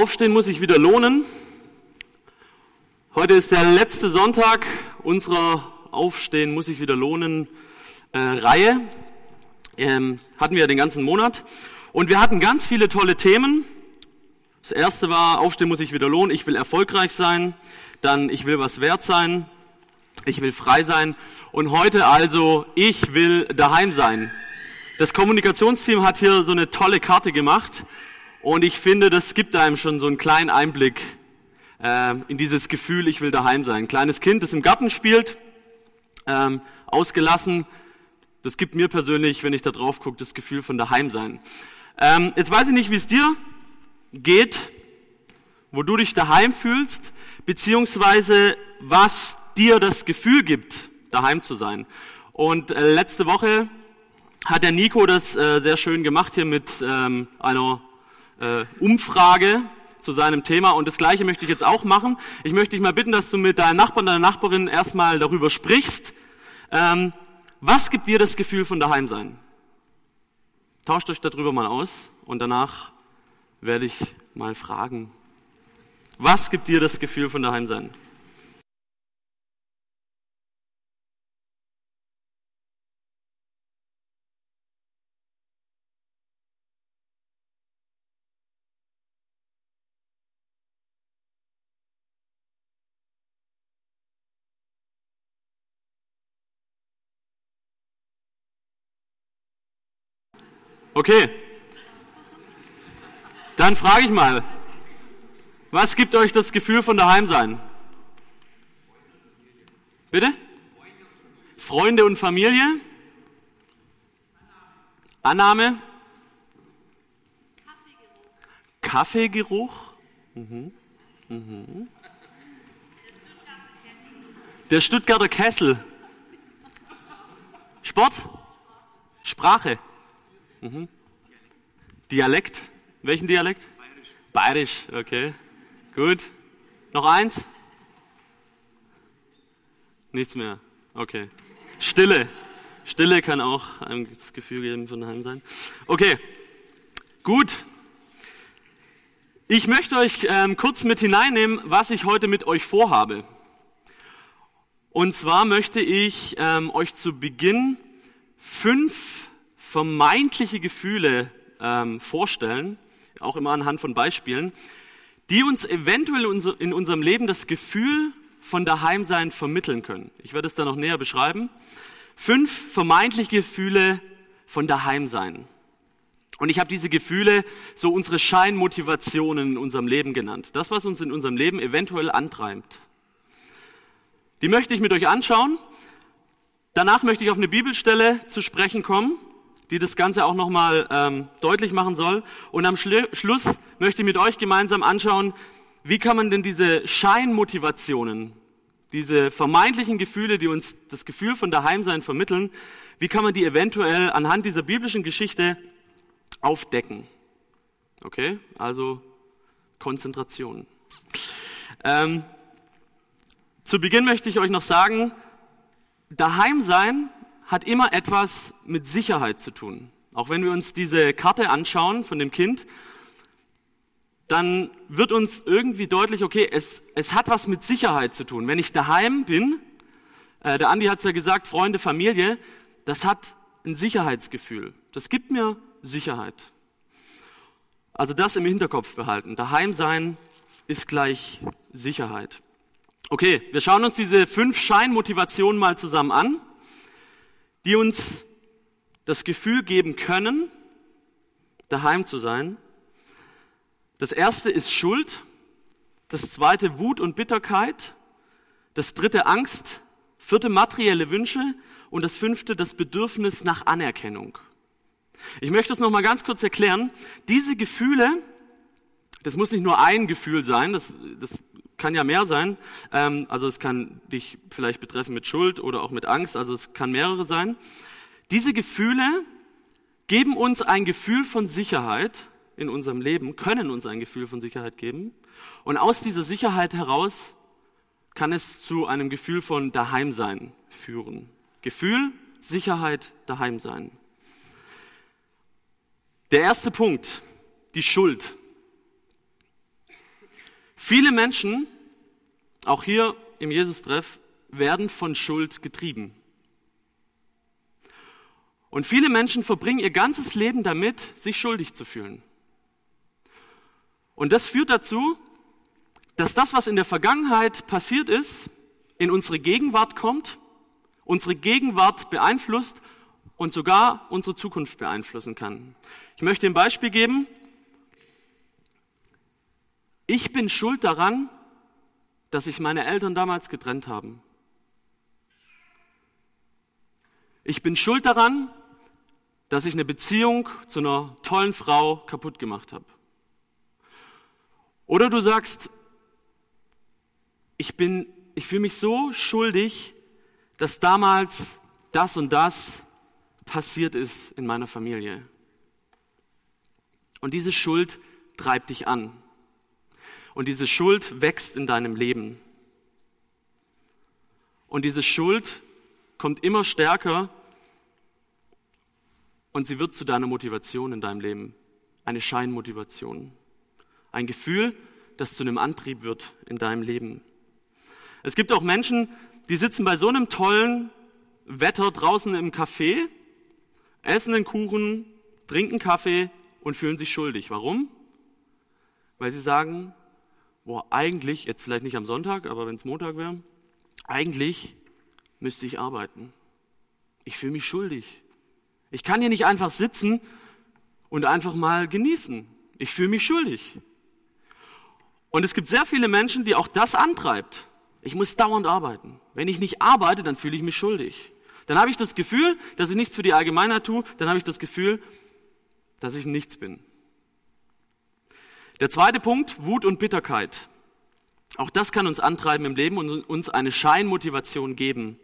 Aufstehen muss sich wieder lohnen. Heute ist der letzte Sonntag unserer Aufstehen muss sich wieder lohnen äh, Reihe. Ähm, hatten wir den ganzen Monat. Und wir hatten ganz viele tolle Themen. Das erste war, Aufstehen muss sich wieder lohnen. Ich will erfolgreich sein. Dann, ich will was wert sein. Ich will frei sein. Und heute also, ich will daheim sein. Das Kommunikationsteam hat hier so eine tolle Karte gemacht. Und ich finde, das gibt einem schon so einen kleinen Einblick äh, in dieses Gefühl, ich will daheim sein. Ein kleines Kind, das im Garten spielt, ähm, ausgelassen. Das gibt mir persönlich, wenn ich da drauf gucke, das Gefühl von daheim sein. Ähm, jetzt weiß ich nicht, wie es dir geht, wo du dich daheim fühlst, beziehungsweise was dir das Gefühl gibt, daheim zu sein. Und äh, letzte Woche hat der Nico das äh, sehr schön gemacht hier mit ähm, einer äh, Umfrage zu seinem Thema und das gleiche möchte ich jetzt auch machen. Ich möchte dich mal bitten, dass du mit deinem Nachbarn, deiner Nachbarin erstmal darüber sprichst. Ähm, was gibt dir das Gefühl von daheim sein? Tauscht euch darüber mal aus und danach werde ich mal fragen. Was gibt dir das Gefühl von daheim sein? Okay. Dann frage ich mal, was gibt euch das Gefühl von daheim sein? Bitte? Freunde und Familie? Annahme? Kaffeegeruch? Mhm. Mhm. Der Stuttgarter Kessel. Sport? Sprache? Mhm. Dialekt? Welchen Dialekt? Bayerisch. Bayerisch, okay. Gut. Noch eins? Nichts mehr. Okay. Stille. Stille kann auch einem das Gefühl geben von daheim sein. Okay. Gut. Ich möchte euch ähm, kurz mit hineinnehmen, was ich heute mit euch vorhabe. Und zwar möchte ich ähm, euch zu Beginn fünf vermeintliche Gefühle ähm, vorstellen, auch immer anhand von Beispielen, die uns eventuell in unserem Leben das Gefühl von Daheimsein vermitteln können. Ich werde es da noch näher beschreiben. Fünf vermeintliche Gefühle von Daheimsein. Und ich habe diese Gefühle so unsere Scheinmotivationen in unserem Leben genannt. Das, was uns in unserem Leben eventuell antreibt. Die möchte ich mit euch anschauen. Danach möchte ich auf eine Bibelstelle zu sprechen kommen die das Ganze auch nochmal ähm, deutlich machen soll. Und am Schlu Schluss möchte ich mit euch gemeinsam anschauen, wie kann man denn diese Scheinmotivationen, diese vermeintlichen Gefühle, die uns das Gefühl von Daheimsein vermitteln, wie kann man die eventuell anhand dieser biblischen Geschichte aufdecken? Okay, also Konzentration. Ähm, zu Beginn möchte ich euch noch sagen, Daheimsein hat immer etwas mit Sicherheit zu tun. Auch wenn wir uns diese Karte anschauen von dem Kind, dann wird uns irgendwie deutlich, okay, es, es hat was mit Sicherheit zu tun. Wenn ich daheim bin, äh, der Andi hat es ja gesagt, Freunde, Familie, das hat ein Sicherheitsgefühl. Das gibt mir Sicherheit. Also das im Hinterkopf behalten. Daheim sein ist gleich Sicherheit. Okay, wir schauen uns diese fünf Scheinmotivationen mal zusammen an die uns das Gefühl geben können, daheim zu sein. Das erste ist Schuld, das zweite Wut und Bitterkeit, das dritte Angst, vierte materielle Wünsche und das fünfte das Bedürfnis nach Anerkennung. Ich möchte es noch mal ganz kurz erklären. Diese Gefühle, das muss nicht nur ein Gefühl sein, das, das kann ja mehr sein. Ähm, also es kann dich vielleicht betreffen mit Schuld oder auch mit Angst. Also es kann mehrere sein. Diese Gefühle geben uns ein Gefühl von Sicherheit in unserem Leben, können uns ein Gefühl von Sicherheit geben. Und aus dieser Sicherheit heraus kann es zu einem Gefühl von Daheimsein führen. Gefühl, Sicherheit, Daheimsein. Der erste Punkt, die Schuld. Viele Menschen, auch hier im Jesus-Treff, werden von Schuld getrieben. Und viele Menschen verbringen ihr ganzes Leben damit, sich schuldig zu fühlen. Und das führt dazu, dass das, was in der Vergangenheit passiert ist, in unsere Gegenwart kommt, unsere Gegenwart beeinflusst und sogar unsere Zukunft beeinflussen kann. Ich möchte ein Beispiel geben. Ich bin schuld daran, dass sich meine Eltern damals getrennt haben. Ich bin schuld daran, dass ich eine Beziehung zu einer tollen Frau kaputt gemacht habe. Oder du sagst, ich ich fühle mich so schuldig, dass damals das und das passiert ist in meiner Familie. Und diese Schuld treibt dich an. Und diese Schuld wächst in deinem Leben. Und diese Schuld kommt immer stärker und sie wird zu deiner Motivation in deinem Leben. Eine Scheinmotivation. Ein Gefühl, das zu einem Antrieb wird in deinem Leben. Es gibt auch Menschen, die sitzen bei so einem tollen Wetter draußen im Café, essen einen Kuchen, trinken Kaffee und fühlen sich schuldig. Warum? Weil sie sagen, boah, eigentlich, jetzt vielleicht nicht am Sonntag, aber wenn es Montag wäre, eigentlich müsste ich arbeiten. Ich fühle mich schuldig. Ich kann hier nicht einfach sitzen und einfach mal genießen. Ich fühle mich schuldig. Und es gibt sehr viele Menschen, die auch das antreibt. Ich muss dauernd arbeiten. Wenn ich nicht arbeite, dann fühle ich mich schuldig. Dann habe ich das Gefühl, dass ich nichts für die Allgemeinheit tue. Dann habe ich das Gefühl, dass ich nichts bin. Der zweite Punkt, Wut und Bitterkeit. Auch das kann uns antreiben im Leben und uns eine Scheinmotivation geben.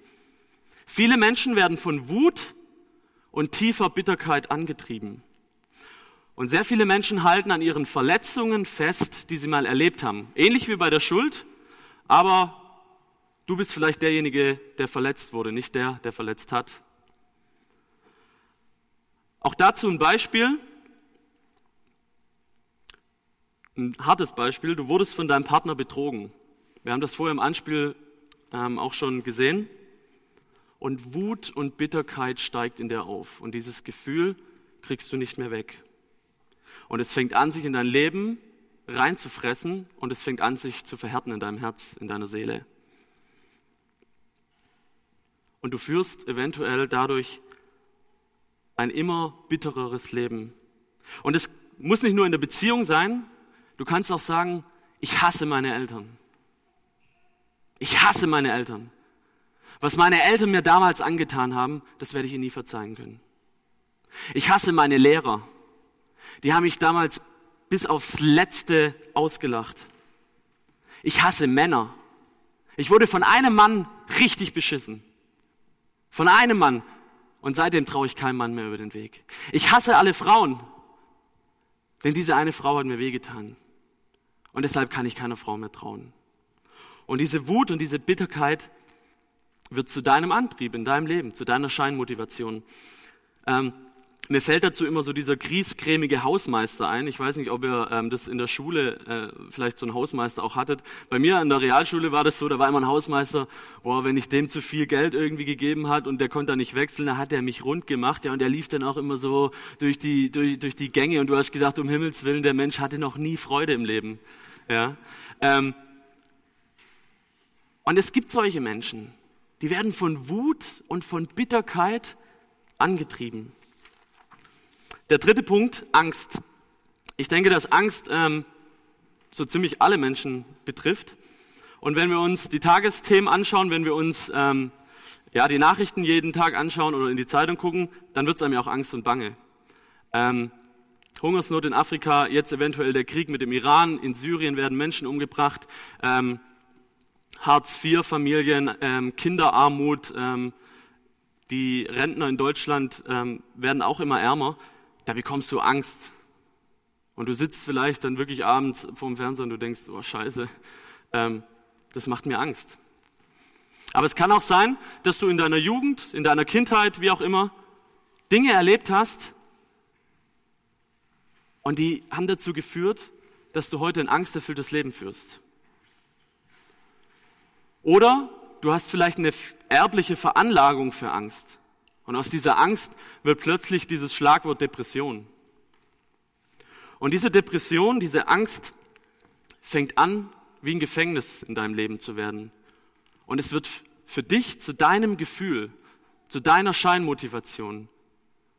Viele Menschen werden von Wut und tiefer Bitterkeit angetrieben. Und sehr viele Menschen halten an ihren Verletzungen fest, die sie mal erlebt haben. Ähnlich wie bei der Schuld, aber du bist vielleicht derjenige, der verletzt wurde, nicht der, der verletzt hat. Auch dazu ein Beispiel, ein hartes Beispiel. Du wurdest von deinem Partner betrogen. Wir haben das vorher im Anspiel ähm, auch schon gesehen. Und Wut und Bitterkeit steigt in dir auf. Und dieses Gefühl kriegst du nicht mehr weg. Und es fängt an, sich in dein Leben reinzufressen und es fängt an, sich zu verhärten in deinem Herz, in deiner Seele. Und du führst eventuell dadurch ein immer bittereres Leben. Und es muss nicht nur in der Beziehung sein, du kannst auch sagen, ich hasse meine Eltern. Ich hasse meine Eltern. Was meine Eltern mir damals angetan haben, das werde ich ihnen nie verzeihen können. Ich hasse meine Lehrer. Die haben mich damals bis aufs Letzte ausgelacht. Ich hasse Männer. Ich wurde von einem Mann richtig beschissen. Von einem Mann. Und seitdem traue ich keinem Mann mehr über den Weg. Ich hasse alle Frauen. Denn diese eine Frau hat mir wehgetan. Und deshalb kann ich keiner Frau mehr trauen. Und diese Wut und diese Bitterkeit, wird zu deinem Antrieb in deinem Leben, zu deiner Scheinmotivation. Ähm, mir fällt dazu immer so dieser griescremige Hausmeister ein. Ich weiß nicht, ob ihr ähm, das in der Schule äh, vielleicht so einen Hausmeister auch hattet. Bei mir an der Realschule war das so, da war immer ein Hausmeister, boah, wenn ich dem zu viel Geld irgendwie gegeben hat und der konnte da nicht wechseln, dann hat er mich rund gemacht, ja, und der lief dann auch immer so durch die, durch, durch die Gänge und du hast gedacht, um Himmels Willen, der Mensch hatte noch nie Freude im Leben. Ja. Ähm, und es gibt solche Menschen. Die werden von Wut und von Bitterkeit angetrieben. Der dritte Punkt, Angst. Ich denke, dass Angst ähm, so ziemlich alle Menschen betrifft. Und wenn wir uns die Tagesthemen anschauen, wenn wir uns ähm, ja, die Nachrichten jeden Tag anschauen oder in die Zeitung gucken, dann wird es einem ja auch Angst und Bange. Ähm, Hungersnot in Afrika, jetzt eventuell der Krieg mit dem Iran, in Syrien werden Menschen umgebracht. Ähm, Hartz-IV-Familien, ähm, Kinderarmut, ähm, die Rentner in Deutschland ähm, werden auch immer ärmer, da bekommst du Angst. Und du sitzt vielleicht dann wirklich abends vorm Fernseher und du denkst, oh scheiße, ähm, das macht mir Angst. Aber es kann auch sein, dass du in deiner Jugend, in deiner Kindheit, wie auch immer, Dinge erlebt hast und die haben dazu geführt, dass du heute ein angsterfülltes Leben führst. Oder du hast vielleicht eine erbliche Veranlagung für Angst. Und aus dieser Angst wird plötzlich dieses Schlagwort Depression. Und diese Depression, diese Angst fängt an, wie ein Gefängnis in deinem Leben zu werden. Und es wird für dich zu deinem Gefühl, zu deiner Scheinmotivation,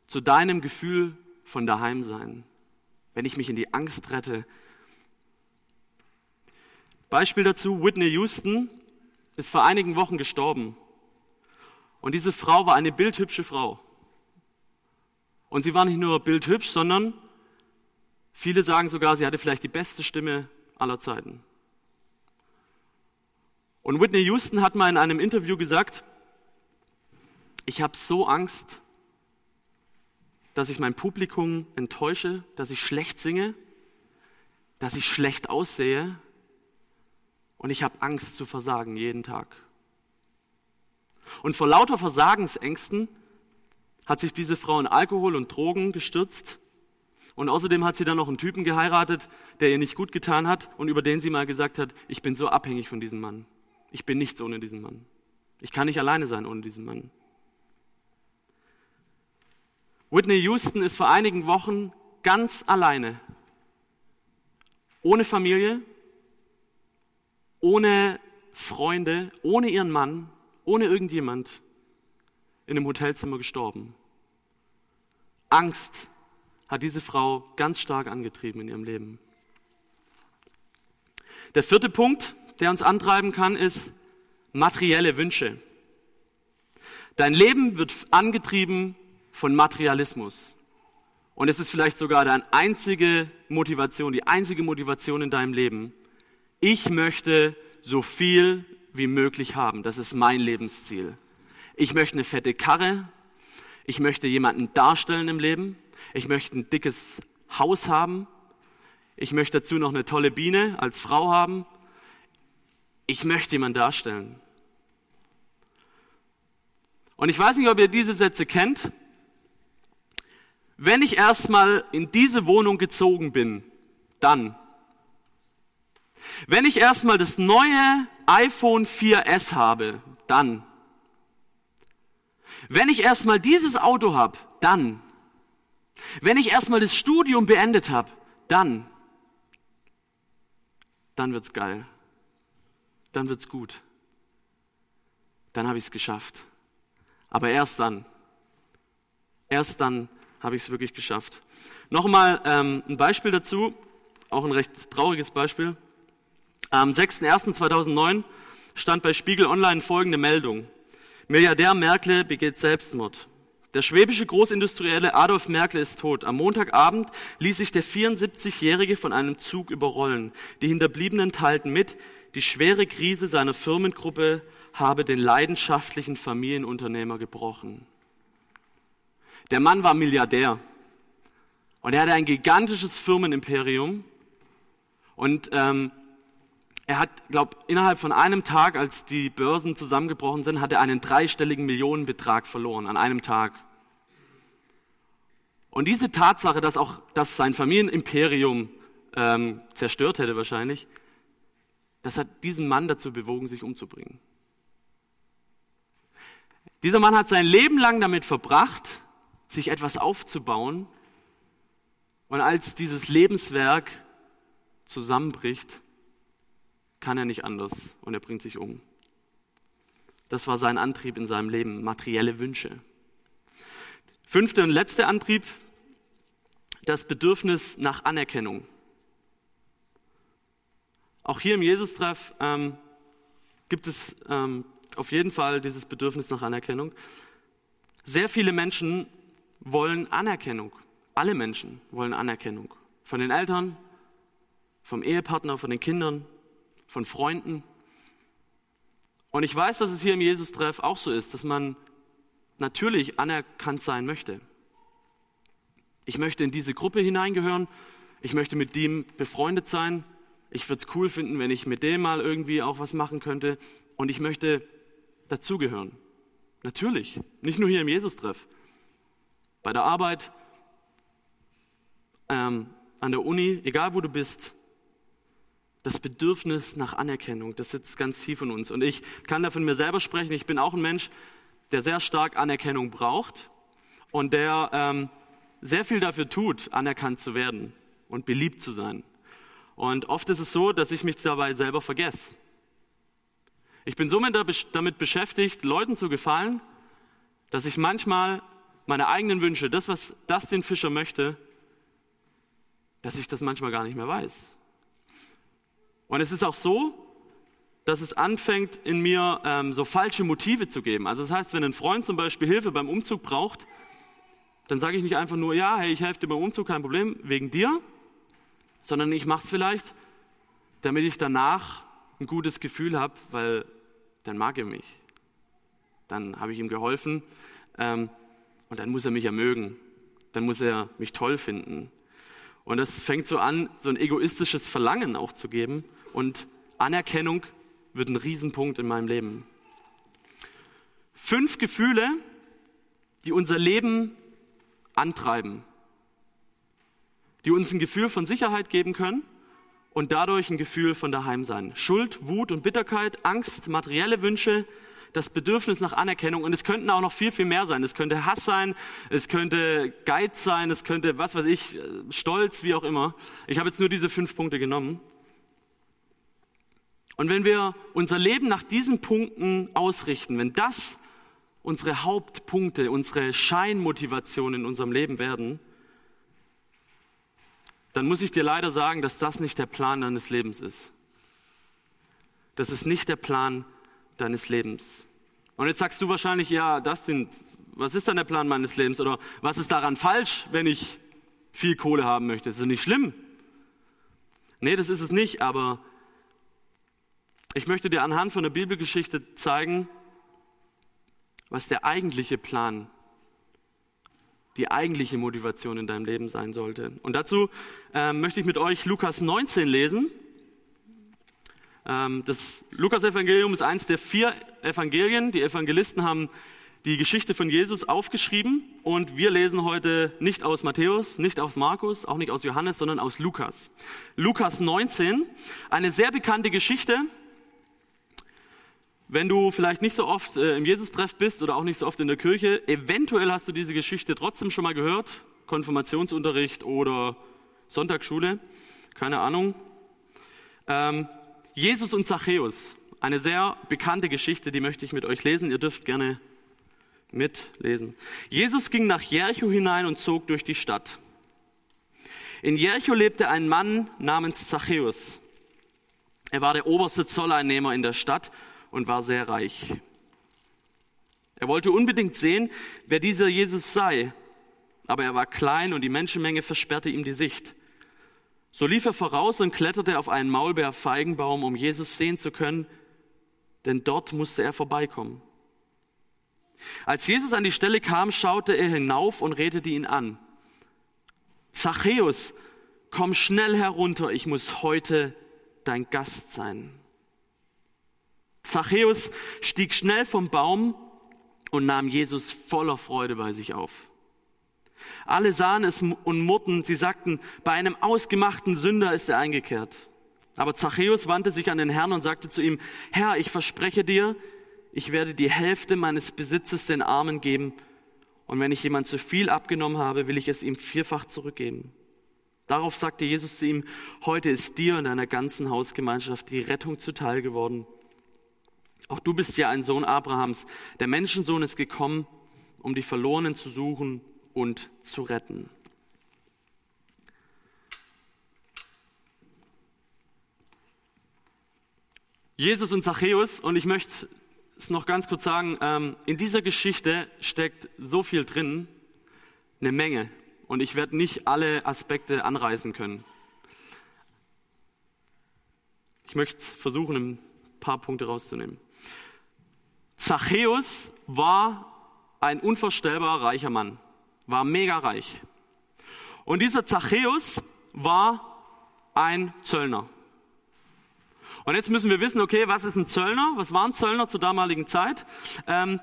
zu deinem Gefühl von daheim sein. Wenn ich mich in die Angst rette. Beispiel dazu, Whitney Houston ist vor einigen Wochen gestorben. Und diese Frau war eine bildhübsche Frau. Und sie war nicht nur bildhübsch, sondern viele sagen sogar, sie hatte vielleicht die beste Stimme aller Zeiten. Und Whitney Houston hat mal in einem Interview gesagt, ich habe so Angst, dass ich mein Publikum enttäusche, dass ich schlecht singe, dass ich schlecht aussehe und ich habe Angst zu versagen jeden Tag. Und vor lauter Versagensängsten hat sich diese Frau in Alkohol und Drogen gestürzt. Und außerdem hat sie dann noch einen Typen geheiratet, der ihr nicht gut getan hat und über den sie mal gesagt hat, ich bin so abhängig von diesem Mann. Ich bin nichts ohne diesen Mann. Ich kann nicht alleine sein ohne diesen Mann. Whitney Houston ist vor einigen Wochen ganz alleine, ohne Familie, ohne Freunde, ohne ihren Mann, ohne irgendjemand in einem Hotelzimmer gestorben. Angst hat diese Frau ganz stark angetrieben in ihrem Leben. Der vierte Punkt, der uns antreiben kann, ist materielle Wünsche. Dein Leben wird angetrieben von Materialismus. Und es ist vielleicht sogar deine einzige Motivation, die einzige Motivation in deinem Leben. Ich möchte so viel wie möglich haben. Das ist mein Lebensziel. Ich möchte eine fette Karre. Ich möchte jemanden darstellen im Leben. Ich möchte ein dickes Haus haben. Ich möchte dazu noch eine tolle Biene als Frau haben. Ich möchte jemanden darstellen. Und ich weiß nicht, ob ihr diese Sätze kennt. Wenn ich erstmal in diese Wohnung gezogen bin, dann wenn ich erstmal das neue iPhone 4S habe, dann. Wenn ich erstmal dieses Auto habe, dann. Wenn ich erstmal das Studium beendet habe, dann. Dann wird's geil. Dann wird's gut. Dann habe ich es geschafft. Aber erst dann. Erst dann habe ich es wirklich geschafft. Nochmal ähm, ein Beispiel dazu, auch ein recht trauriges Beispiel. Am 6.1.2009 stand bei Spiegel Online folgende Meldung. Milliardär Merkel begeht Selbstmord. Der schwäbische Großindustrielle Adolf Merkel ist tot. Am Montagabend ließ sich der 74-Jährige von einem Zug überrollen. Die Hinterbliebenen teilten mit, die schwere Krise seiner Firmengruppe habe den leidenschaftlichen Familienunternehmer gebrochen. Der Mann war Milliardär und er hatte ein gigantisches Firmenimperium und ähm, er hat, glaube innerhalb von einem Tag, als die Börsen zusammengebrochen sind, hat er einen dreistelligen Millionenbetrag verloren an einem Tag. Und diese Tatsache, dass auch dass sein Familienimperium ähm, zerstört hätte wahrscheinlich, das hat diesen Mann dazu bewogen, sich umzubringen. Dieser Mann hat sein Leben lang damit verbracht, sich etwas aufzubauen. Und als dieses Lebenswerk zusammenbricht, kann er nicht anders und er bringt sich um. Das war sein Antrieb in seinem Leben, materielle Wünsche. Fünfter und letzter Antrieb, das Bedürfnis nach Anerkennung. Auch hier im Jesus-Treff ähm, gibt es ähm, auf jeden Fall dieses Bedürfnis nach Anerkennung. Sehr viele Menschen wollen Anerkennung. Alle Menschen wollen Anerkennung. Von den Eltern, vom Ehepartner, von den Kindern, von Freunden. Und ich weiß, dass es hier im Jesus-Treff auch so ist, dass man natürlich anerkannt sein möchte. Ich möchte in diese Gruppe hineingehören. Ich möchte mit dem befreundet sein. Ich würde es cool finden, wenn ich mit dem mal irgendwie auch was machen könnte. Und ich möchte dazugehören. Natürlich. Nicht nur hier im Jesus-Treff. Bei der Arbeit, ähm, an der Uni, egal wo du bist. Das Bedürfnis nach Anerkennung, das sitzt ganz tief in uns. Und ich kann da von mir selber sprechen. Ich bin auch ein Mensch, der sehr stark Anerkennung braucht und der ähm, sehr viel dafür tut, anerkannt zu werden und beliebt zu sein. Und oft ist es so, dass ich mich dabei selber vergesse. Ich bin somit damit beschäftigt, Leuten zu gefallen, dass ich manchmal meine eigenen Wünsche, das, was das den Fischer möchte, dass ich das manchmal gar nicht mehr weiß. Und es ist auch so, dass es anfängt, in mir ähm, so falsche Motive zu geben. Also das heißt, wenn ein Freund zum Beispiel Hilfe beim Umzug braucht, dann sage ich nicht einfach nur, ja, hey, ich helfe dir beim Umzug, kein Problem, wegen dir, sondern ich mache es vielleicht, damit ich danach ein gutes Gefühl habe, weil dann mag er mich. Dann habe ich ihm geholfen ähm, und dann muss er mich ja mögen. Dann muss er mich toll finden. Und das fängt so an, so ein egoistisches Verlangen auch zu geben. Und Anerkennung wird ein Riesenpunkt in meinem Leben. Fünf Gefühle, die unser Leben antreiben, die uns ein Gefühl von Sicherheit geben können und dadurch ein Gefühl von daheim sein. Schuld, Wut und Bitterkeit, Angst, materielle Wünsche, das Bedürfnis nach Anerkennung und es könnten auch noch viel, viel mehr sein. Es könnte Hass sein, es könnte Geiz sein, es könnte, was weiß ich, Stolz, wie auch immer. Ich habe jetzt nur diese fünf Punkte genommen. Und wenn wir unser Leben nach diesen Punkten ausrichten, wenn das unsere Hauptpunkte, unsere Scheinmotivation in unserem Leben werden, dann muss ich dir leider sagen, dass das nicht der Plan deines Lebens ist. Das ist nicht der Plan deines Lebens. Und jetzt sagst du wahrscheinlich, ja, das sind, was ist dann der Plan meines Lebens? Oder was ist daran falsch, wenn ich viel Kohle haben möchte? Das ist nicht schlimm. Nee, das ist es nicht, aber ich möchte dir anhand von der Bibelgeschichte zeigen, was der eigentliche Plan, die eigentliche Motivation in deinem Leben sein sollte. Und dazu äh, möchte ich mit euch Lukas 19 lesen. Ähm, das Lukas-Evangelium ist eins der vier Evangelien. Die Evangelisten haben die Geschichte von Jesus aufgeschrieben und wir lesen heute nicht aus Matthäus, nicht aus Markus, auch nicht aus Johannes, sondern aus Lukas. Lukas 19, eine sehr bekannte Geschichte, wenn du vielleicht nicht so oft äh, im Jesus-Treff bist oder auch nicht so oft in der Kirche, eventuell hast du diese Geschichte trotzdem schon mal gehört. Konfirmationsunterricht oder Sonntagsschule, keine Ahnung. Ähm, Jesus und Zachäus, eine sehr bekannte Geschichte, die möchte ich mit euch lesen. Ihr dürft gerne mitlesen. Jesus ging nach Jericho hinein und zog durch die Stadt. In Jericho lebte ein Mann namens Zachäus. Er war der oberste Zolleinnehmer in der Stadt und war sehr reich. Er wollte unbedingt sehen, wer dieser Jesus sei, aber er war klein und die Menschenmenge versperrte ihm die Sicht. So lief er voraus und kletterte auf einen Maulbeerfeigenbaum, um Jesus sehen zu können, denn dort musste er vorbeikommen. Als Jesus an die Stelle kam, schaute er hinauf und redete ihn an. Zachäus, komm schnell herunter, ich muss heute dein Gast sein. Zachäus stieg schnell vom Baum und nahm Jesus voller Freude bei sich auf. Alle sahen es und murrten, sie sagten, bei einem ausgemachten Sünder ist er eingekehrt. Aber Zachäus wandte sich an den Herrn und sagte zu ihm, Herr, ich verspreche dir, ich werde die Hälfte meines Besitzes den Armen geben, und wenn ich jemand zu viel abgenommen habe, will ich es ihm vierfach zurückgeben. Darauf sagte Jesus zu ihm, heute ist dir und deiner ganzen Hausgemeinschaft die Rettung zuteil geworden. Auch du bist ja ein Sohn Abrahams. Der Menschensohn ist gekommen, um die Verlorenen zu suchen und zu retten. Jesus und Zachäus, und ich möchte es noch ganz kurz sagen, ähm, in dieser Geschichte steckt so viel drin, eine Menge. Und ich werde nicht alle Aspekte anreißen können. Ich möchte versuchen, ein paar Punkte rauszunehmen. Zachäus war ein unvorstellbar reicher Mann, war mega reich. Und dieser Zachäus war ein Zöllner. Und jetzt müssen wir wissen, okay, was ist ein Zöllner? Was war ein Zöllner zur damaligen Zeit? Ähm,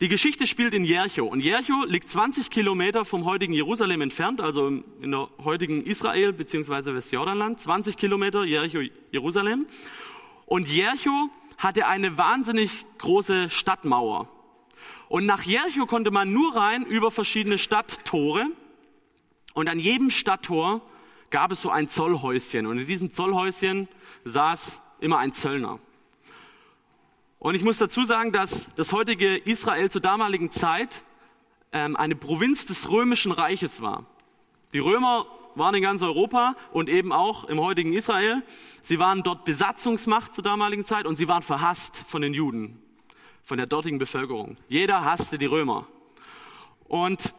Die Geschichte spielt in Jericho und Jericho liegt 20 Kilometer vom heutigen Jerusalem entfernt, also in der heutigen Israel bzw. Westjordanland. 20 Kilometer Jericho, Jerusalem. Und Jericho hatte eine wahnsinnig große Stadtmauer. Und nach Jericho konnte man nur rein über verschiedene Stadttore. Und an jedem Stadttor gab es so ein Zollhäuschen. Und in diesem Zollhäuschen saß immer ein Zöllner. Und ich muss dazu sagen, dass das heutige Israel zur damaligen Zeit ähm, eine Provinz des römischen Reiches war. Die Römer waren in ganz Europa und eben auch im heutigen Israel. Sie waren dort Besatzungsmacht zur damaligen Zeit und sie waren verhasst von den Juden, von der dortigen Bevölkerung. Jeder hasste die Römer. Und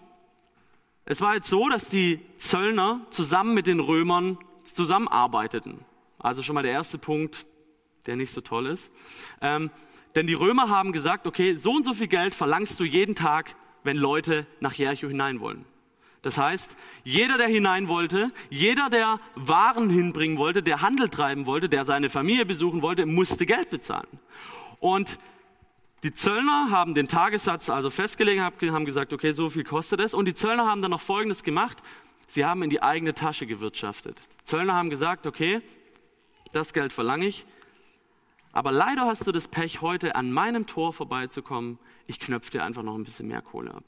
es war jetzt so, dass die Zöllner zusammen mit den Römern zusammenarbeiteten. Also schon mal der erste Punkt, der nicht so toll ist. Ähm, denn die Römer haben gesagt, okay, so und so viel Geld verlangst du jeden Tag, wenn Leute nach Jericho hinein wollen. Das heißt, jeder, der hinein wollte, jeder, der Waren hinbringen wollte, der Handel treiben wollte, der seine Familie besuchen wollte, musste Geld bezahlen. Und die Zöllner haben den Tagessatz also festgelegt, haben gesagt, okay, so viel kostet es. Und die Zöllner haben dann noch Folgendes gemacht. Sie haben in die eigene Tasche gewirtschaftet. Die Zöllner haben gesagt, okay, das Geld verlange ich. Aber leider hast du das Pech, heute an meinem Tor vorbeizukommen. Ich knöpfe dir einfach noch ein bisschen mehr Kohle ab.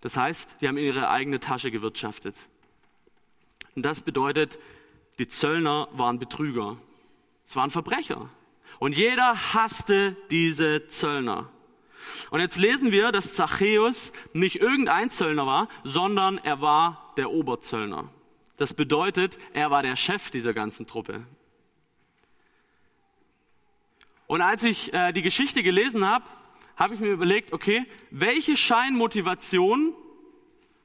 Das heißt, die haben in ihre eigene Tasche gewirtschaftet. Und das bedeutet, die Zöllner waren Betrüger. Es waren Verbrecher. Und jeder hasste diese Zöllner. Und jetzt lesen wir, dass Zachäus nicht irgendein Zöllner war, sondern er war der Oberzöllner. Das bedeutet, er war der Chef dieser ganzen Truppe. Und als ich äh, die Geschichte gelesen habe, habe ich mir überlegt, okay, welche Scheinmotivation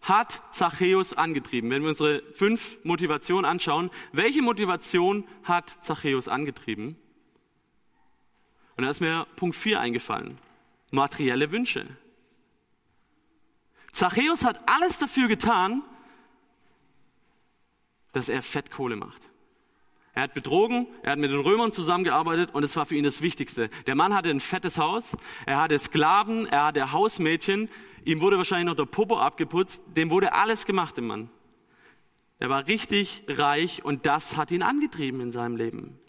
hat Zachäus angetrieben? Wenn wir unsere fünf Motivationen anschauen, welche Motivation hat Zachäus angetrieben? Und da ist mir Punkt 4 eingefallen. Materielle Wünsche. Zachäus hat alles dafür getan, dass er Fettkohle macht. Er hat betrogen, er hat mit den Römern zusammengearbeitet und es war für ihn das Wichtigste. Der Mann hatte ein fettes Haus, er hatte Sklaven, er hatte Hausmädchen, ihm wurde wahrscheinlich noch der Popo abgeputzt, dem wurde alles gemacht, dem Mann. Er war richtig reich und das hat ihn angetrieben in seinem Leben.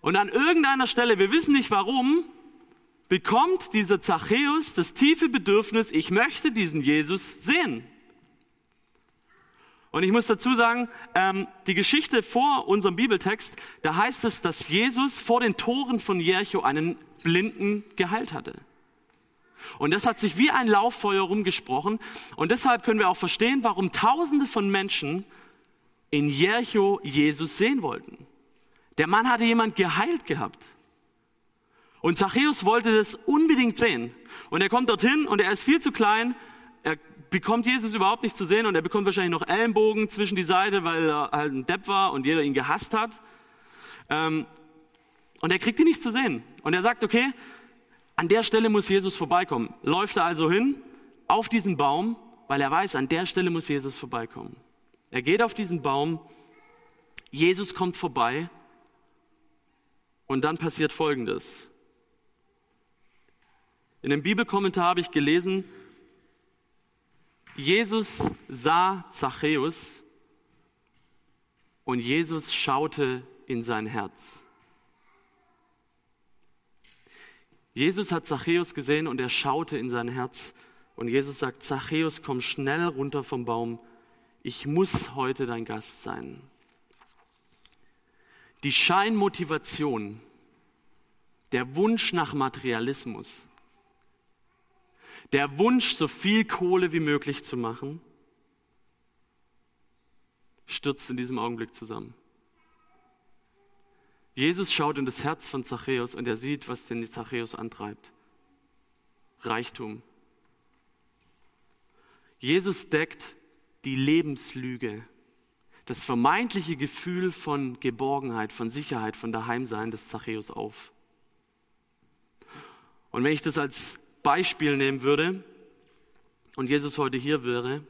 Und an irgendeiner Stelle, wir wissen nicht warum, bekommt dieser Zachäus das tiefe Bedürfnis, ich möchte diesen Jesus sehen. Und ich muss dazu sagen, ähm, die Geschichte vor unserem Bibeltext, da heißt es, dass Jesus vor den Toren von Jericho einen Blinden geheilt hatte. Und das hat sich wie ein Lauffeuer rumgesprochen. Und deshalb können wir auch verstehen, warum Tausende von Menschen in Jericho Jesus sehen wollten. Der Mann hatte jemand geheilt gehabt. Und Zachäus wollte das unbedingt sehen. Und er kommt dorthin und er ist viel zu klein. Er bekommt Jesus überhaupt nicht zu sehen und er bekommt wahrscheinlich noch Ellenbogen zwischen die Seite, weil er halt ein Depp war und jeder ihn gehasst hat. Ähm, und er kriegt ihn nicht zu sehen. Und er sagt, okay, an der Stelle muss Jesus vorbeikommen. Läuft er also hin auf diesen Baum, weil er weiß, an der Stelle muss Jesus vorbeikommen. Er geht auf diesen Baum, Jesus kommt vorbei und dann passiert Folgendes. In dem Bibelkommentar habe ich gelesen, Jesus sah Zachäus und Jesus schaute in sein Herz. Jesus hat Zachäus gesehen und er schaute in sein Herz und Jesus sagt, Zachäus, komm schnell runter vom Baum, ich muss heute dein Gast sein. Die Scheinmotivation, der Wunsch nach Materialismus, der Wunsch, so viel Kohle wie möglich zu machen, stürzt in diesem Augenblick zusammen. Jesus schaut in das Herz von Zachäus und er sieht, was den Zachäus antreibt. Reichtum. Jesus deckt die Lebenslüge, das vermeintliche Gefühl von Geborgenheit, von Sicherheit, von Daheimsein des Zachäus auf. Und wenn ich das als Beispiel nehmen würde und Jesus heute hier wäre,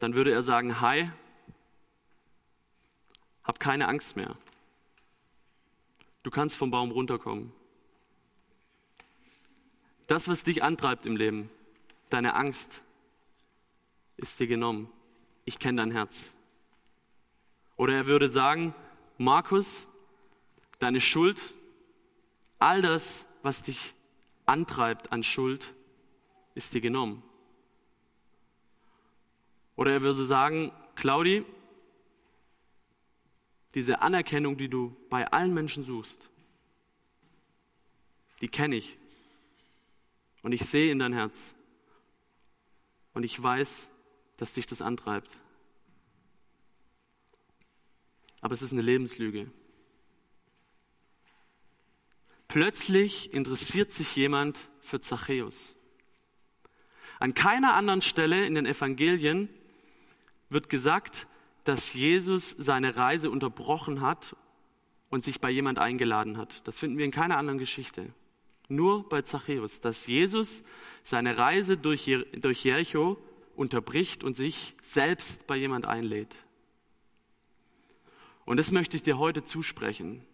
dann würde er sagen, hi, hab keine Angst mehr. Du kannst vom Baum runterkommen. Das, was dich antreibt im Leben, deine Angst, ist dir genommen. Ich kenne dein Herz. Oder er würde sagen, Markus, deine Schuld, all das, was dich antreibt an Schuld, ist dir genommen. Oder er würde sagen, Claudi, diese Anerkennung, die du bei allen Menschen suchst, die kenne ich. Und ich sehe in dein Herz. Und ich weiß, dass dich das antreibt. Aber es ist eine Lebenslüge. Plötzlich interessiert sich jemand für Zachäus. An keiner anderen Stelle in den Evangelien wird gesagt, dass Jesus seine Reise unterbrochen hat und sich bei jemand eingeladen hat. Das finden wir in keiner anderen Geschichte. Nur bei Zachäus, dass Jesus seine Reise durch, Jericho unterbricht und sich selbst bei jemand einlädt. Und das möchte ich dir heute zusprechen.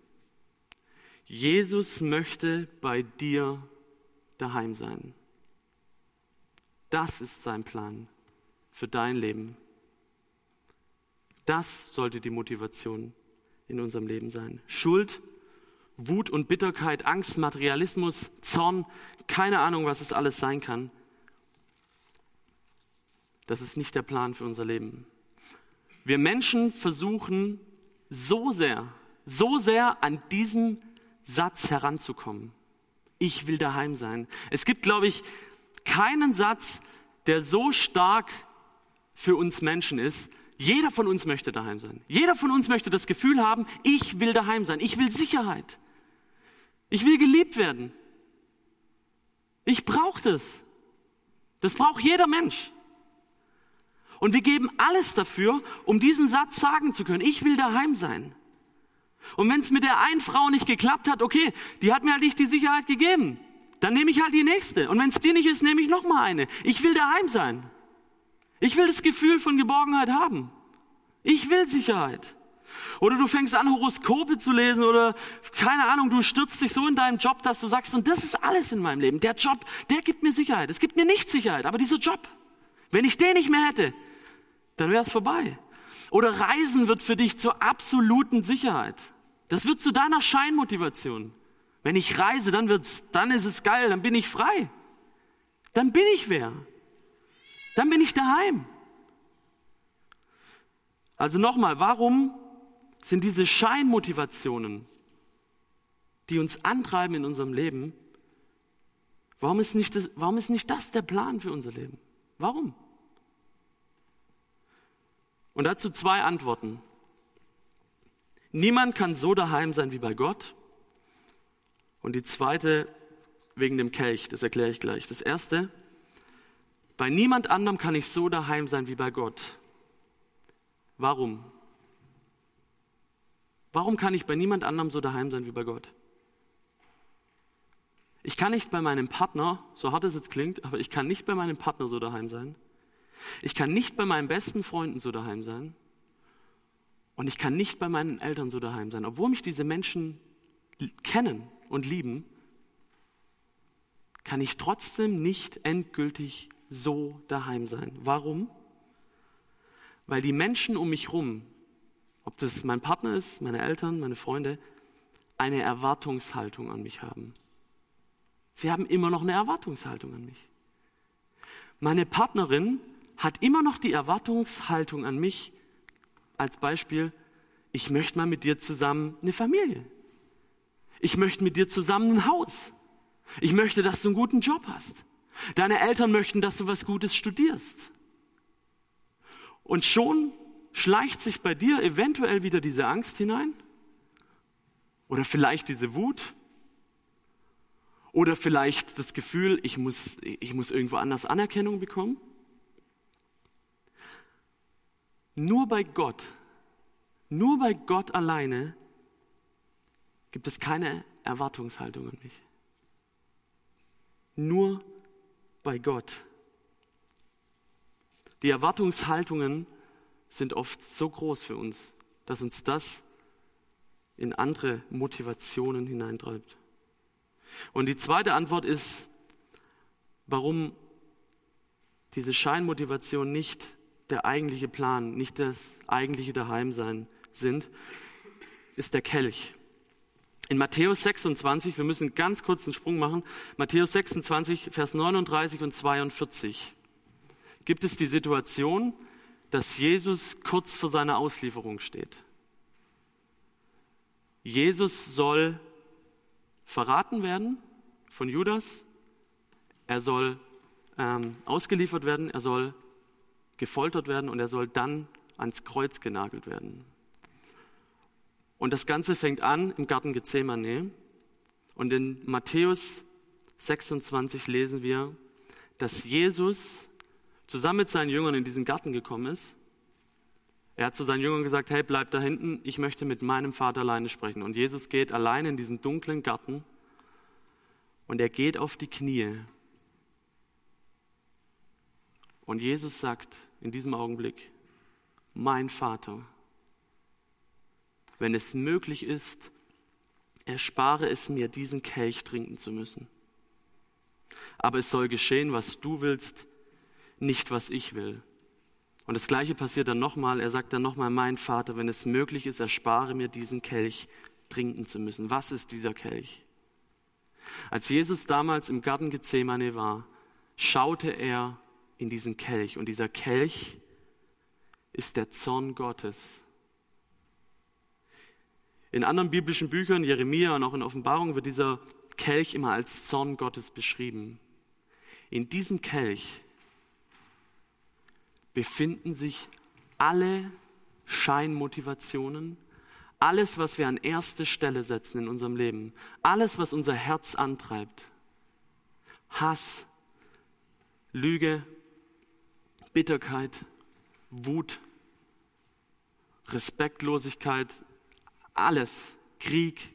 Jesus möchte bei dir daheim sein. Das ist sein Plan für dein Leben. Das sollte die Motivation in unserem Leben sein. Schuld, Wut und Bitterkeit, Angst, Materialismus, Zorn, keine Ahnung, was es alles sein kann. Das ist nicht der Plan für unser Leben. Wir Menschen versuchen so sehr, so sehr an diesem Satz heranzukommen. Ich will daheim sein. Es gibt, glaube ich, keinen Satz, der so stark für uns Menschen ist, jeder von uns möchte daheim sein. Jeder von uns möchte das Gefühl haben, ich will daheim sein. Ich will Sicherheit. Ich will geliebt werden. Ich brauche das. Das braucht jeder Mensch. Und wir geben alles dafür, um diesen Satz sagen zu können. Ich will daheim sein. Und wenn es mit der einen Frau nicht geklappt hat, okay, die hat mir halt nicht die Sicherheit gegeben. Dann nehme ich halt die nächste. Und wenn es dir nicht ist, nehme ich noch mal eine. Ich will daheim sein. Ich will das Gefühl von Geborgenheit haben. Ich will Sicherheit. Oder du fängst an, Horoskope zu lesen oder keine Ahnung, du stürzt dich so in deinem Job, dass du sagst, und das ist alles in meinem Leben. Der Job, der gibt mir Sicherheit. Es gibt mir nicht Sicherheit, aber dieser Job, wenn ich den nicht mehr hätte, dann wäre es vorbei. Oder Reisen wird für dich zur absoluten Sicherheit. Das wird zu deiner Scheinmotivation. Wenn ich reise, dann wird's, dann ist es geil, dann bin ich frei. Dann bin ich wer. Dann bin ich daheim. Also nochmal, warum sind diese Scheinmotivationen, die uns antreiben in unserem Leben, warum ist nicht das, warum ist nicht das der Plan für unser Leben? Warum? Und dazu zwei Antworten. Niemand kann so daheim sein wie bei Gott. Und die zweite wegen dem Kelch, das erkläre ich gleich. Das erste, bei niemand anderem kann ich so daheim sein wie bei Gott. Warum? Warum kann ich bei niemand anderem so daheim sein wie bei Gott? Ich kann nicht bei meinem Partner, so hart es jetzt klingt, aber ich kann nicht bei meinem Partner so daheim sein. Ich kann nicht bei meinen besten Freunden so daheim sein. Und ich kann nicht bei meinen Eltern so daheim sein. Obwohl mich diese Menschen kennen und lieben, kann ich trotzdem nicht endgültig so daheim sein. Warum? Weil die Menschen um mich herum, ob das mein Partner ist, meine Eltern, meine Freunde, eine Erwartungshaltung an mich haben. Sie haben immer noch eine Erwartungshaltung an mich. Meine Partnerin hat immer noch die Erwartungshaltung an mich, als Beispiel, ich möchte mal mit dir zusammen eine Familie. Ich möchte mit dir zusammen ein Haus. Ich möchte, dass du einen guten Job hast. Deine Eltern möchten, dass du was Gutes studierst. Und schon schleicht sich bei dir eventuell wieder diese Angst hinein. Oder vielleicht diese Wut. Oder vielleicht das Gefühl, ich muss, ich muss irgendwo anders Anerkennung bekommen. Nur bei Gott, nur bei Gott alleine gibt es keine Erwartungshaltung an mich. Nur bei Gott. Die Erwartungshaltungen sind oft so groß für uns, dass uns das in andere Motivationen hineintreibt. Und die zweite Antwort ist, warum diese Scheinmotivation nicht der eigentliche Plan, nicht das eigentliche Daheimsein sind, ist der Kelch. In Matthäus 26, wir müssen ganz kurz einen Sprung machen, Matthäus 26, Vers 39 und 42, gibt es die Situation, dass Jesus kurz vor seiner Auslieferung steht. Jesus soll verraten werden von Judas, er soll ähm, ausgeliefert werden, er soll gefoltert werden und er soll dann ans Kreuz genagelt werden. Und das Ganze fängt an im Garten Gethsemane. Und in Matthäus 26 lesen wir, dass Jesus zusammen mit seinen Jüngern in diesen Garten gekommen ist. Er hat zu seinen Jüngern gesagt, hey, bleib da hinten, ich möchte mit meinem Vater alleine sprechen. Und Jesus geht allein in diesen dunklen Garten und er geht auf die Knie. Und Jesus sagt in diesem Augenblick, mein Vater, wenn es möglich ist, erspare es mir, diesen Kelch trinken zu müssen. Aber es soll geschehen, was du willst, nicht was ich will. Und das Gleiche passiert dann nochmal. Er sagt dann nochmal, mein Vater, wenn es möglich ist, erspare mir diesen Kelch trinken zu müssen. Was ist dieser Kelch? Als Jesus damals im Garten Gethsemane war, schaute er in diesen Kelch. Und dieser Kelch ist der Zorn Gottes. In anderen biblischen Büchern, Jeremia und auch in Offenbarung, wird dieser Kelch immer als Zorn Gottes beschrieben. In diesem Kelch befinden sich alle Scheinmotivationen, alles, was wir an erste Stelle setzen in unserem Leben, alles, was unser Herz antreibt. Hass, Lüge, Bitterkeit, Wut, Respektlosigkeit, alles, Krieg.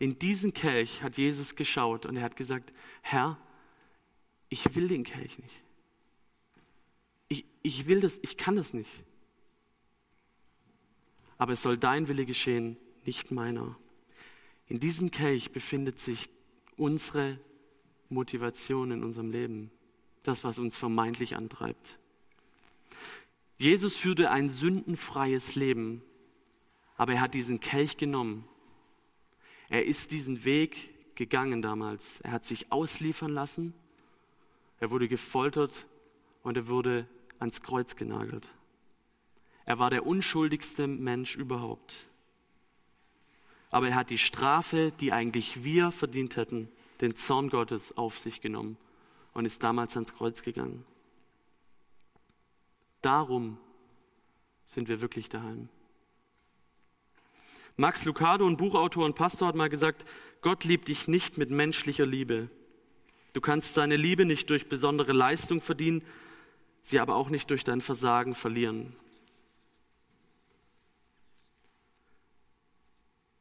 In diesen Kelch hat Jesus geschaut und er hat gesagt, Herr, ich will den Kelch nicht. Ich, ich will das, ich kann das nicht. Aber es soll dein Wille geschehen, nicht meiner. In diesem Kelch befindet sich unsere Motivation in unserem Leben, das, was uns vermeintlich antreibt. Jesus führte ein sündenfreies Leben aber er hat diesen Kelch genommen. Er ist diesen Weg gegangen damals. Er hat sich ausliefern lassen. Er wurde gefoltert und er wurde ans Kreuz genagelt. Er war der unschuldigste Mensch überhaupt. Aber er hat die Strafe, die eigentlich wir verdient hätten, den Zorn Gottes auf sich genommen und ist damals ans Kreuz gegangen. Darum sind wir wirklich daheim. Max Lucado, ein Buchautor und Pastor, hat mal gesagt, Gott liebt dich nicht mit menschlicher Liebe. Du kannst seine Liebe nicht durch besondere Leistung verdienen, sie aber auch nicht durch dein Versagen verlieren.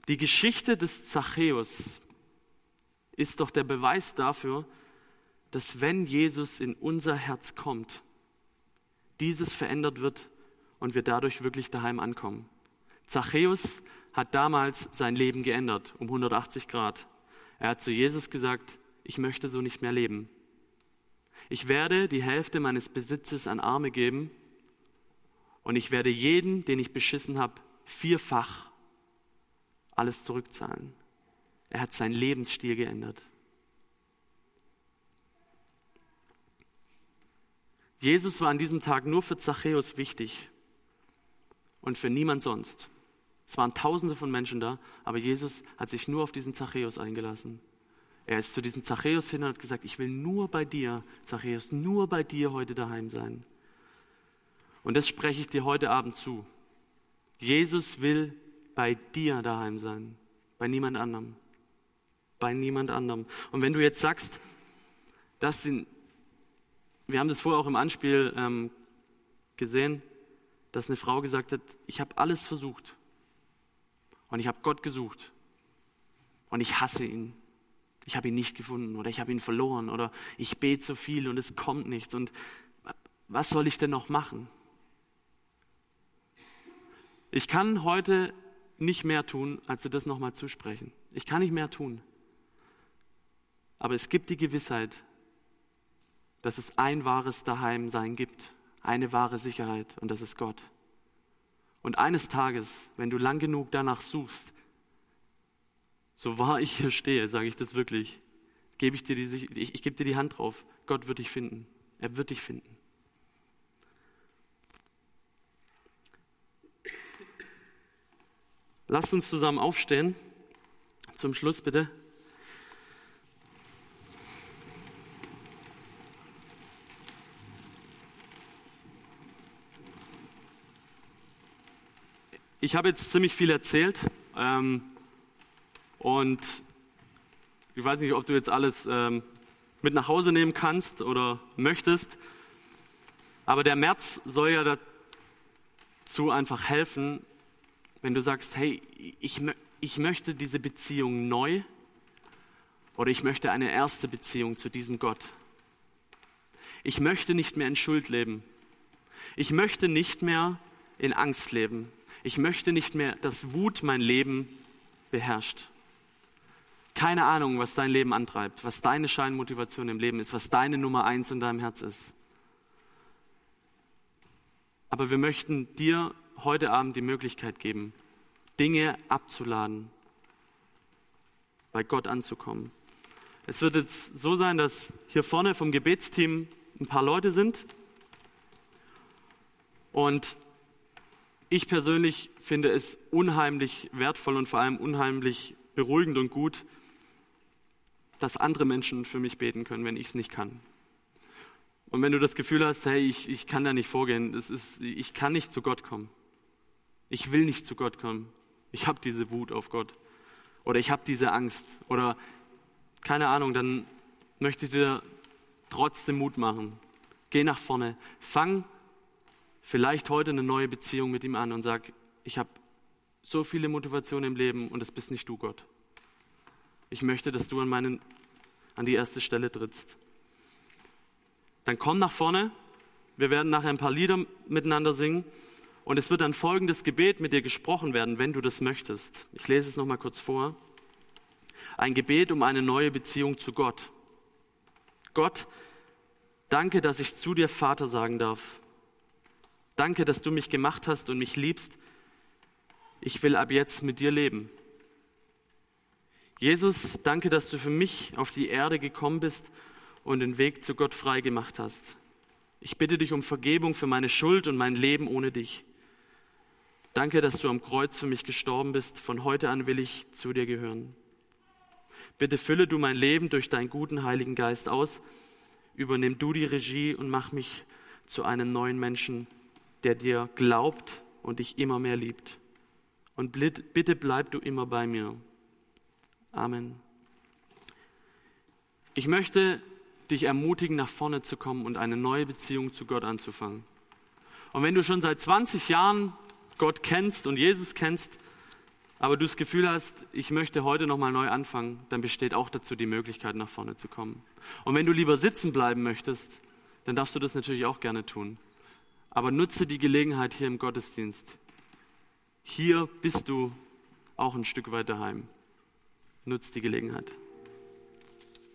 Die Geschichte des Zachäus ist doch der Beweis dafür, dass wenn Jesus in unser Herz kommt, dieses verändert wird und wir dadurch wirklich daheim ankommen. Zachäus hat damals sein Leben geändert, um 180 Grad. Er hat zu Jesus gesagt, ich möchte so nicht mehr leben. Ich werde die Hälfte meines Besitzes an Arme geben und ich werde jeden, den ich beschissen habe, vierfach alles zurückzahlen. Er hat seinen Lebensstil geändert. Jesus war an diesem Tag nur für Zachäus wichtig und für niemand sonst. Es waren Tausende von Menschen da, aber Jesus hat sich nur auf diesen Zachäus eingelassen. Er ist zu diesem Zachäus hin und hat gesagt, ich will nur bei dir, Zachäus, nur bei dir heute daheim sein. Und das spreche ich dir heute Abend zu. Jesus will bei dir daheim sein, bei niemand anderem. Bei niemand anderem. Und wenn du jetzt sagst, das sind, wir haben das vorher auch im Anspiel ähm, gesehen, dass eine Frau gesagt hat, ich habe alles versucht. Und ich habe Gott gesucht. Und ich hasse ihn. Ich habe ihn nicht gefunden oder ich habe ihn verloren oder ich bete so viel und es kommt nichts. Und was soll ich denn noch machen? Ich kann heute nicht mehr tun, als dir das nochmal zusprechen. Ich kann nicht mehr tun. Aber es gibt die Gewissheit, dass es ein wahres Daheimsein gibt, eine wahre Sicherheit und das ist Gott. Und eines Tages, wenn du lang genug danach suchst, so wahr ich hier stehe, sage ich das wirklich, gebe ich dir die, ich, ich gebe dir die Hand drauf. Gott wird dich finden. Er wird dich finden. Lasst uns zusammen aufstehen. Zum Schluss bitte. Ich habe jetzt ziemlich viel erzählt ähm, und ich weiß nicht, ob du jetzt alles ähm, mit nach Hause nehmen kannst oder möchtest, aber der März soll ja dazu einfach helfen, wenn du sagst, hey, ich, ich möchte diese Beziehung neu oder ich möchte eine erste Beziehung zu diesem Gott. Ich möchte nicht mehr in Schuld leben. Ich möchte nicht mehr in Angst leben. Ich möchte nicht mehr, dass Wut mein Leben beherrscht. Keine Ahnung, was dein Leben antreibt, was deine Scheinmotivation im Leben ist, was deine Nummer eins in deinem Herz ist. Aber wir möchten dir heute Abend die Möglichkeit geben, Dinge abzuladen, bei Gott anzukommen. Es wird jetzt so sein, dass hier vorne vom Gebetsteam ein paar Leute sind und ich persönlich finde es unheimlich wertvoll und vor allem unheimlich beruhigend und gut, dass andere Menschen für mich beten können, wenn ich es nicht kann. Und wenn du das Gefühl hast, hey, ich, ich kann da nicht vorgehen, das ist, ich kann nicht zu Gott kommen. Ich will nicht zu Gott kommen. Ich habe diese Wut auf Gott. Oder ich habe diese Angst. Oder keine Ahnung, dann möchte ich dir trotzdem Mut machen. Geh nach vorne. Fang vielleicht heute eine neue Beziehung mit ihm an und sag, ich habe so viele Motivationen im Leben und es bist nicht du, Gott. Ich möchte, dass du an, meinen, an die erste Stelle trittst. Dann komm nach vorne. Wir werden nachher ein paar Lieder miteinander singen. Und es wird dann folgendes Gebet mit dir gesprochen werden, wenn du das möchtest. Ich lese es nochmal kurz vor. Ein Gebet um eine neue Beziehung zu Gott. Gott, danke, dass ich zu dir Vater sagen darf. Danke, dass du mich gemacht hast und mich liebst. Ich will ab jetzt mit dir leben. Jesus, danke, dass du für mich auf die Erde gekommen bist und den Weg zu Gott frei gemacht hast. Ich bitte dich um Vergebung für meine Schuld und mein Leben ohne dich. Danke, dass du am Kreuz für mich gestorben bist. Von heute an will ich zu dir gehören. Bitte fülle du mein Leben durch deinen guten Heiligen Geist aus. Übernimm du die Regie und mach mich zu einem neuen Menschen, der dir glaubt und dich immer mehr liebt. Und bitte bleib du immer bei mir. Amen. Ich möchte dich ermutigen, nach vorne zu kommen und eine neue Beziehung zu Gott anzufangen. Und wenn du schon seit 20 Jahren Gott kennst und Jesus kennst, aber du das Gefühl hast, ich möchte heute nochmal neu anfangen, dann besteht auch dazu die Möglichkeit, nach vorne zu kommen. Und wenn du lieber sitzen bleiben möchtest, dann darfst du das natürlich auch gerne tun. Aber nutze die Gelegenheit hier im Gottesdienst. Hier bist du auch ein Stück weit daheim. Nutze die Gelegenheit.